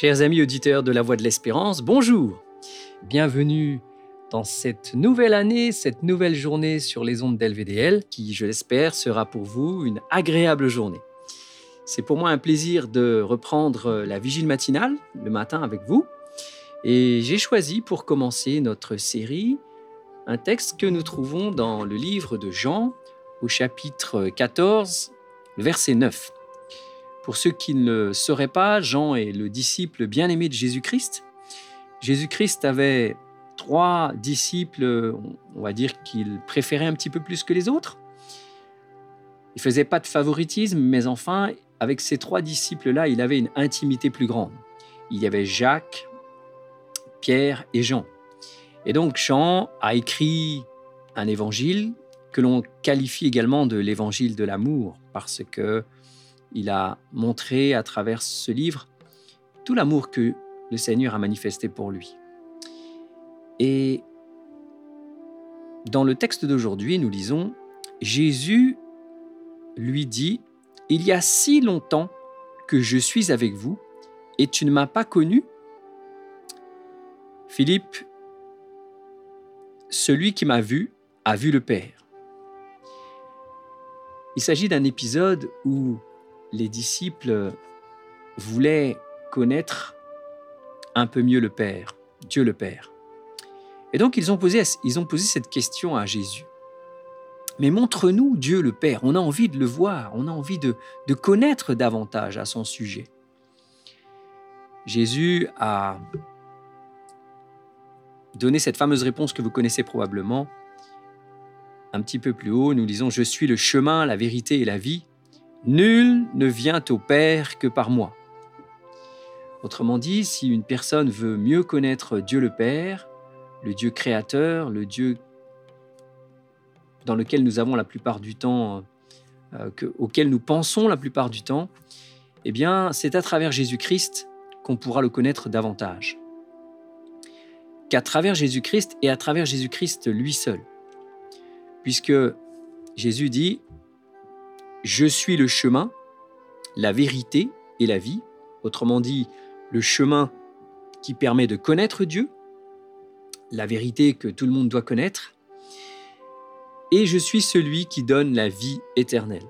Chers amis auditeurs de la Voix de l'Espérance, bonjour. Bienvenue dans cette nouvelle année, cette nouvelle journée sur les ondes d'LVDL, qui, je l'espère, sera pour vous une agréable journée. C'est pour moi un plaisir de reprendre la vigile matinale le matin avec vous. Et j'ai choisi pour commencer notre série un texte que nous trouvons dans le livre de Jean au chapitre 14, verset 9. Pour ceux qui ne le sauraient pas, Jean est le disciple bien-aimé de Jésus-Christ. Jésus-Christ avait trois disciples, on va dire qu'il préférait un petit peu plus que les autres. Il faisait pas de favoritisme, mais enfin, avec ces trois disciples-là, il avait une intimité plus grande. Il y avait Jacques, Pierre et Jean. Et donc Jean a écrit un évangile que l'on qualifie également de l'évangile de l'amour, parce que il a montré à travers ce livre tout l'amour que le Seigneur a manifesté pour lui. Et dans le texte d'aujourd'hui, nous lisons, Jésus lui dit, Il y a si longtemps que je suis avec vous, et tu ne m'as pas connu Philippe, celui qui m'a vu a vu le Père. Il s'agit d'un épisode où les disciples voulaient connaître un peu mieux le Père, Dieu le Père. Et donc ils ont posé, cette question à Jésus. Mais montre-nous Dieu le Père, on a envie de le voir, on a envie de, de connaître davantage à son sujet. Jésus a donné cette fameuse réponse que vous connaissez probablement. Un petit peu plus haut, nous disons, Je suis le chemin, la vérité et la vie. Nul ne vient au Père que par moi. Autrement dit, si une personne veut mieux connaître Dieu le Père, le Dieu créateur, le Dieu dans lequel nous avons la plupart du temps, euh, auquel nous pensons la plupart du temps, eh bien, c'est à travers Jésus-Christ qu'on pourra le connaître davantage. Qu'à travers Jésus-Christ et à travers Jésus-Christ lui seul. Puisque Jésus dit je suis le chemin, la vérité et la vie, autrement dit, le chemin qui permet de connaître Dieu, la vérité que tout le monde doit connaître, et je suis celui qui donne la vie éternelle.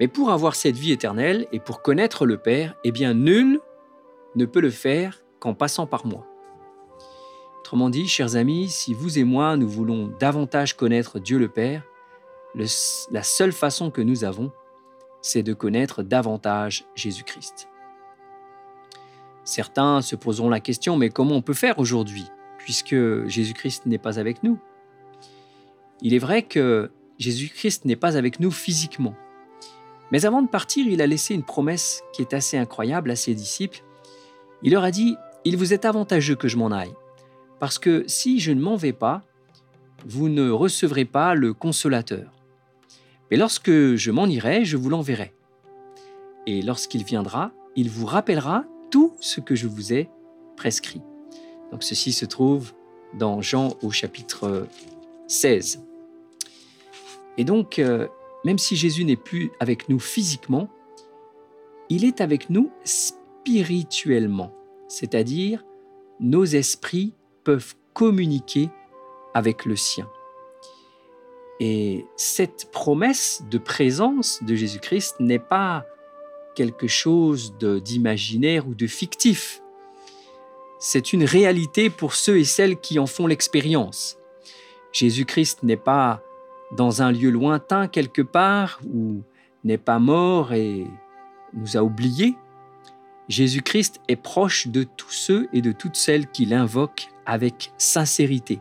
Mais pour avoir cette vie éternelle et pour connaître le Père, eh bien nul ne peut le faire qu'en passant par moi. Autrement dit, chers amis, si vous et moi, nous voulons davantage connaître Dieu le Père, la seule façon que nous avons, c'est de connaître davantage Jésus-Christ. Certains se poseront la question, mais comment on peut faire aujourd'hui, puisque Jésus-Christ n'est pas avec nous? Il est vrai que Jésus-Christ n'est pas avec nous physiquement. Mais avant de partir, il a laissé une promesse qui est assez incroyable à ses disciples. Il leur a dit, Il vous est avantageux que je m'en aille, parce que si je ne m'en vais pas, vous ne recevrez pas le consolateur. Mais lorsque je m'en irai, je vous l'enverrai. Et lorsqu'il viendra, il vous rappellera tout ce que je vous ai prescrit. Donc ceci se trouve dans Jean au chapitre 16. Et donc, euh, même si Jésus n'est plus avec nous physiquement, il est avec nous spirituellement, c'est-à-dire nos esprits peuvent communiquer avec le sien. Et cette promesse de présence de Jésus-Christ n'est pas quelque chose d'imaginaire ou de fictif. C'est une réalité pour ceux et celles qui en font l'expérience. Jésus-Christ n'est pas dans un lieu lointain quelque part ou n'est pas mort et nous a oubliés. Jésus-Christ est proche de tous ceux et de toutes celles qui l'invoquent avec sincérité.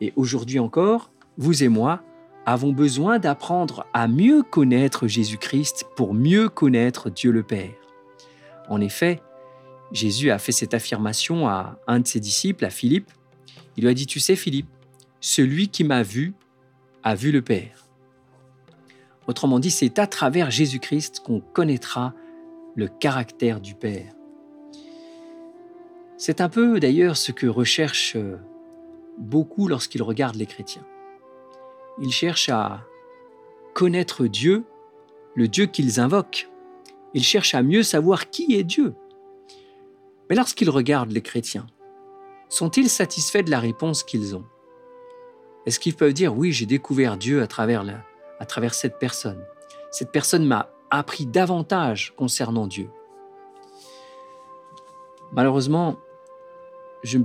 Et aujourd'hui encore, vous et moi avons besoin d'apprendre à mieux connaître Jésus-Christ pour mieux connaître Dieu le Père. En effet, Jésus a fait cette affirmation à un de ses disciples, à Philippe. Il lui a dit, tu sais Philippe, celui qui m'a vu a vu le Père. Autrement dit, c'est à travers Jésus-Christ qu'on connaîtra le caractère du Père. C'est un peu d'ailleurs ce que recherchent beaucoup lorsqu'ils regardent les chrétiens. Ils cherchent à connaître Dieu, le Dieu qu'ils invoquent. Ils cherchent à mieux savoir qui est Dieu. Mais lorsqu'ils regardent les chrétiens, sont-ils satisfaits de la réponse qu'ils ont? Est-ce qu'ils peuvent dire oui, j'ai découvert Dieu à travers, à travers cette personne Cette personne m'a appris davantage concernant Dieu. Malheureusement, je ne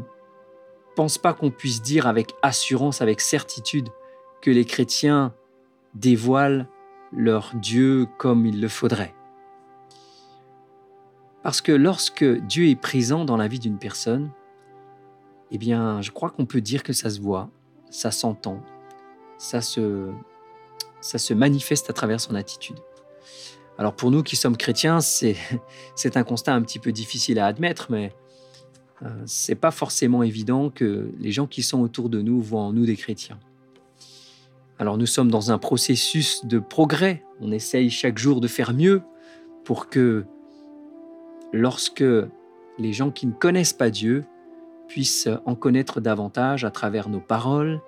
pense pas qu'on puisse dire avec assurance, avec certitude, que les chrétiens dévoilent leur Dieu comme il le faudrait. Parce que lorsque Dieu est présent dans la vie d'une personne, eh bien, je crois qu'on peut dire que ça se voit, ça s'entend, ça se, ça se manifeste à travers son attitude. Alors pour nous qui sommes chrétiens, c'est, un constat un petit peu difficile à admettre, mais euh, c'est pas forcément évident que les gens qui sont autour de nous voient en nous des chrétiens. Alors nous sommes dans un processus de progrès. On essaye chaque jour de faire mieux pour que lorsque les gens qui ne connaissent pas Dieu puissent en connaître davantage à travers nos paroles,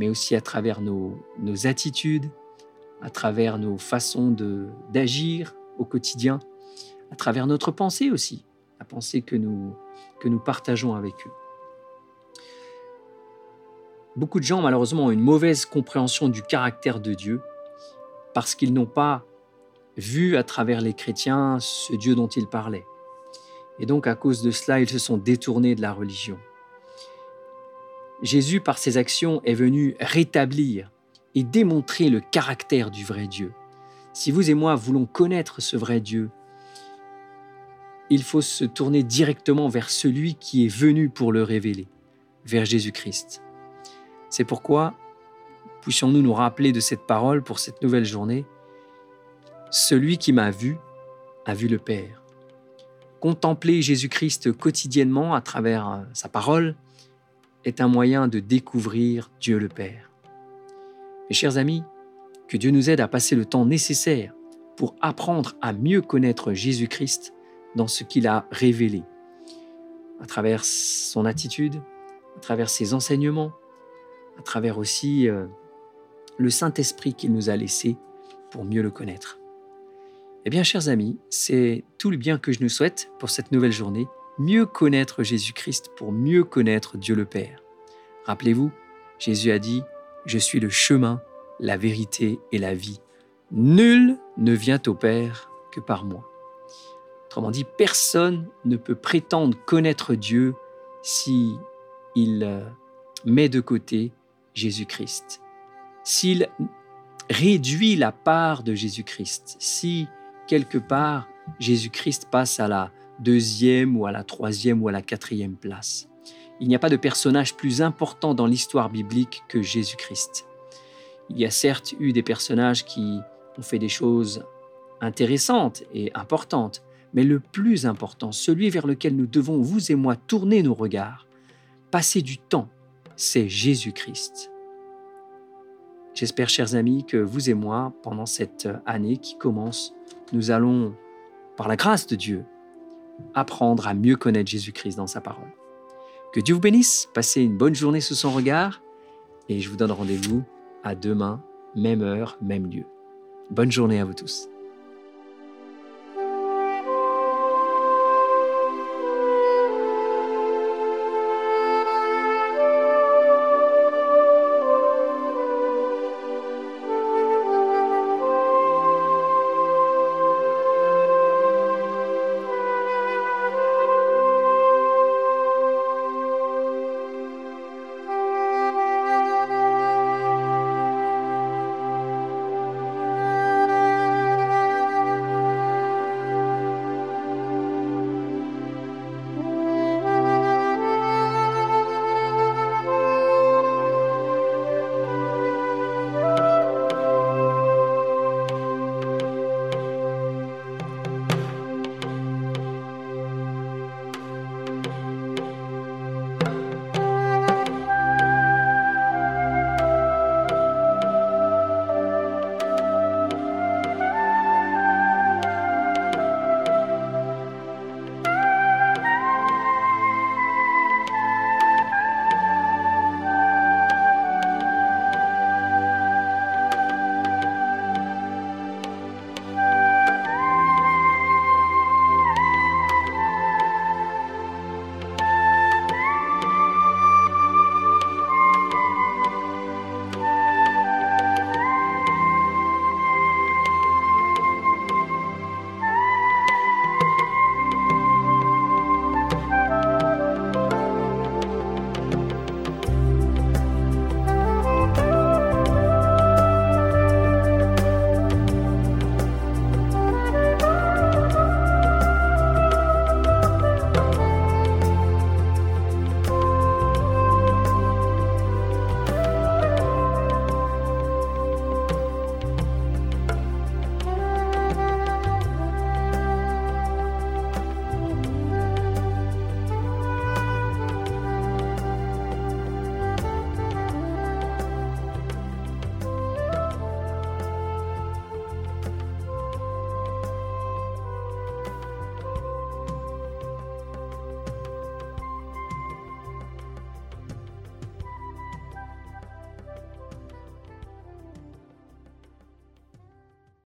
mais aussi à travers nos, attitudes, à travers nos façons d'agir au quotidien, à travers notre pensée aussi, la pensée que nous, que nous partageons avec eux. Beaucoup de gens, malheureusement, ont une mauvaise compréhension du caractère de Dieu parce qu'ils n'ont pas vu à travers les chrétiens ce Dieu dont ils parlaient. Et donc, à cause de cela, ils se sont détournés de la religion. Jésus, par ses actions, est venu rétablir et démontrer le caractère du vrai Dieu. Si vous et moi voulons connaître ce vrai Dieu, il faut se tourner directement vers celui qui est venu pour le révéler, vers Jésus-Christ. C'est pourquoi puissions-nous nous rappeler de cette parole pour cette nouvelle journée? Celui qui m'a vu a vu le Père. Contempler Jésus-Christ quotidiennement à travers euh, sa parole est un moyen de découvrir Dieu le Père. Mes chers amis, que Dieu nous aide à passer le temps nécessaire pour apprendre à mieux connaître Jésus-Christ dans ce qu'il a révélé, à travers son attitude, à travers ses enseignements, travers aussi euh, le Saint-Esprit qu'il nous a laissé pour mieux le connaître. Eh bien, chers amis, c'est tout le bien que je nous souhaite pour cette nouvelle journée, mieux connaître Jésus-Christ pour mieux connaître Dieu le Père. Rappelez-vous, Jésus a dit, Je suis le chemin, la vérité et la vie. Nul ne vient au Père que par moi. Autrement dit, personne ne peut prétendre connaître Dieu si euh, met de côté Jésus-Christ. S'il réduit la part de Jésus-Christ, si quelque part Jésus-Christ passe à la deuxième ou à la troisième ou à la quatrième place. Il n'y a pas de personnage plus important dans l'histoire biblique que Jésus-Christ. Il y a certes eu des personnages qui ont fait des choses intéressantes et importantes, mais le plus important, celui vers lequel nous devons, vous et moi, tourner nos regards, passer du temps c'est Jésus-Christ. J'espère, chers amis, que vous et moi, pendant cette année qui commence, nous allons, par la grâce de Dieu, apprendre à mieux connaître Jésus-Christ dans sa parole. Que Dieu vous bénisse, passez une bonne journée sous son regard, et je vous donne rendez-vous à demain, même heure, même lieu. Bonne journée à vous tous.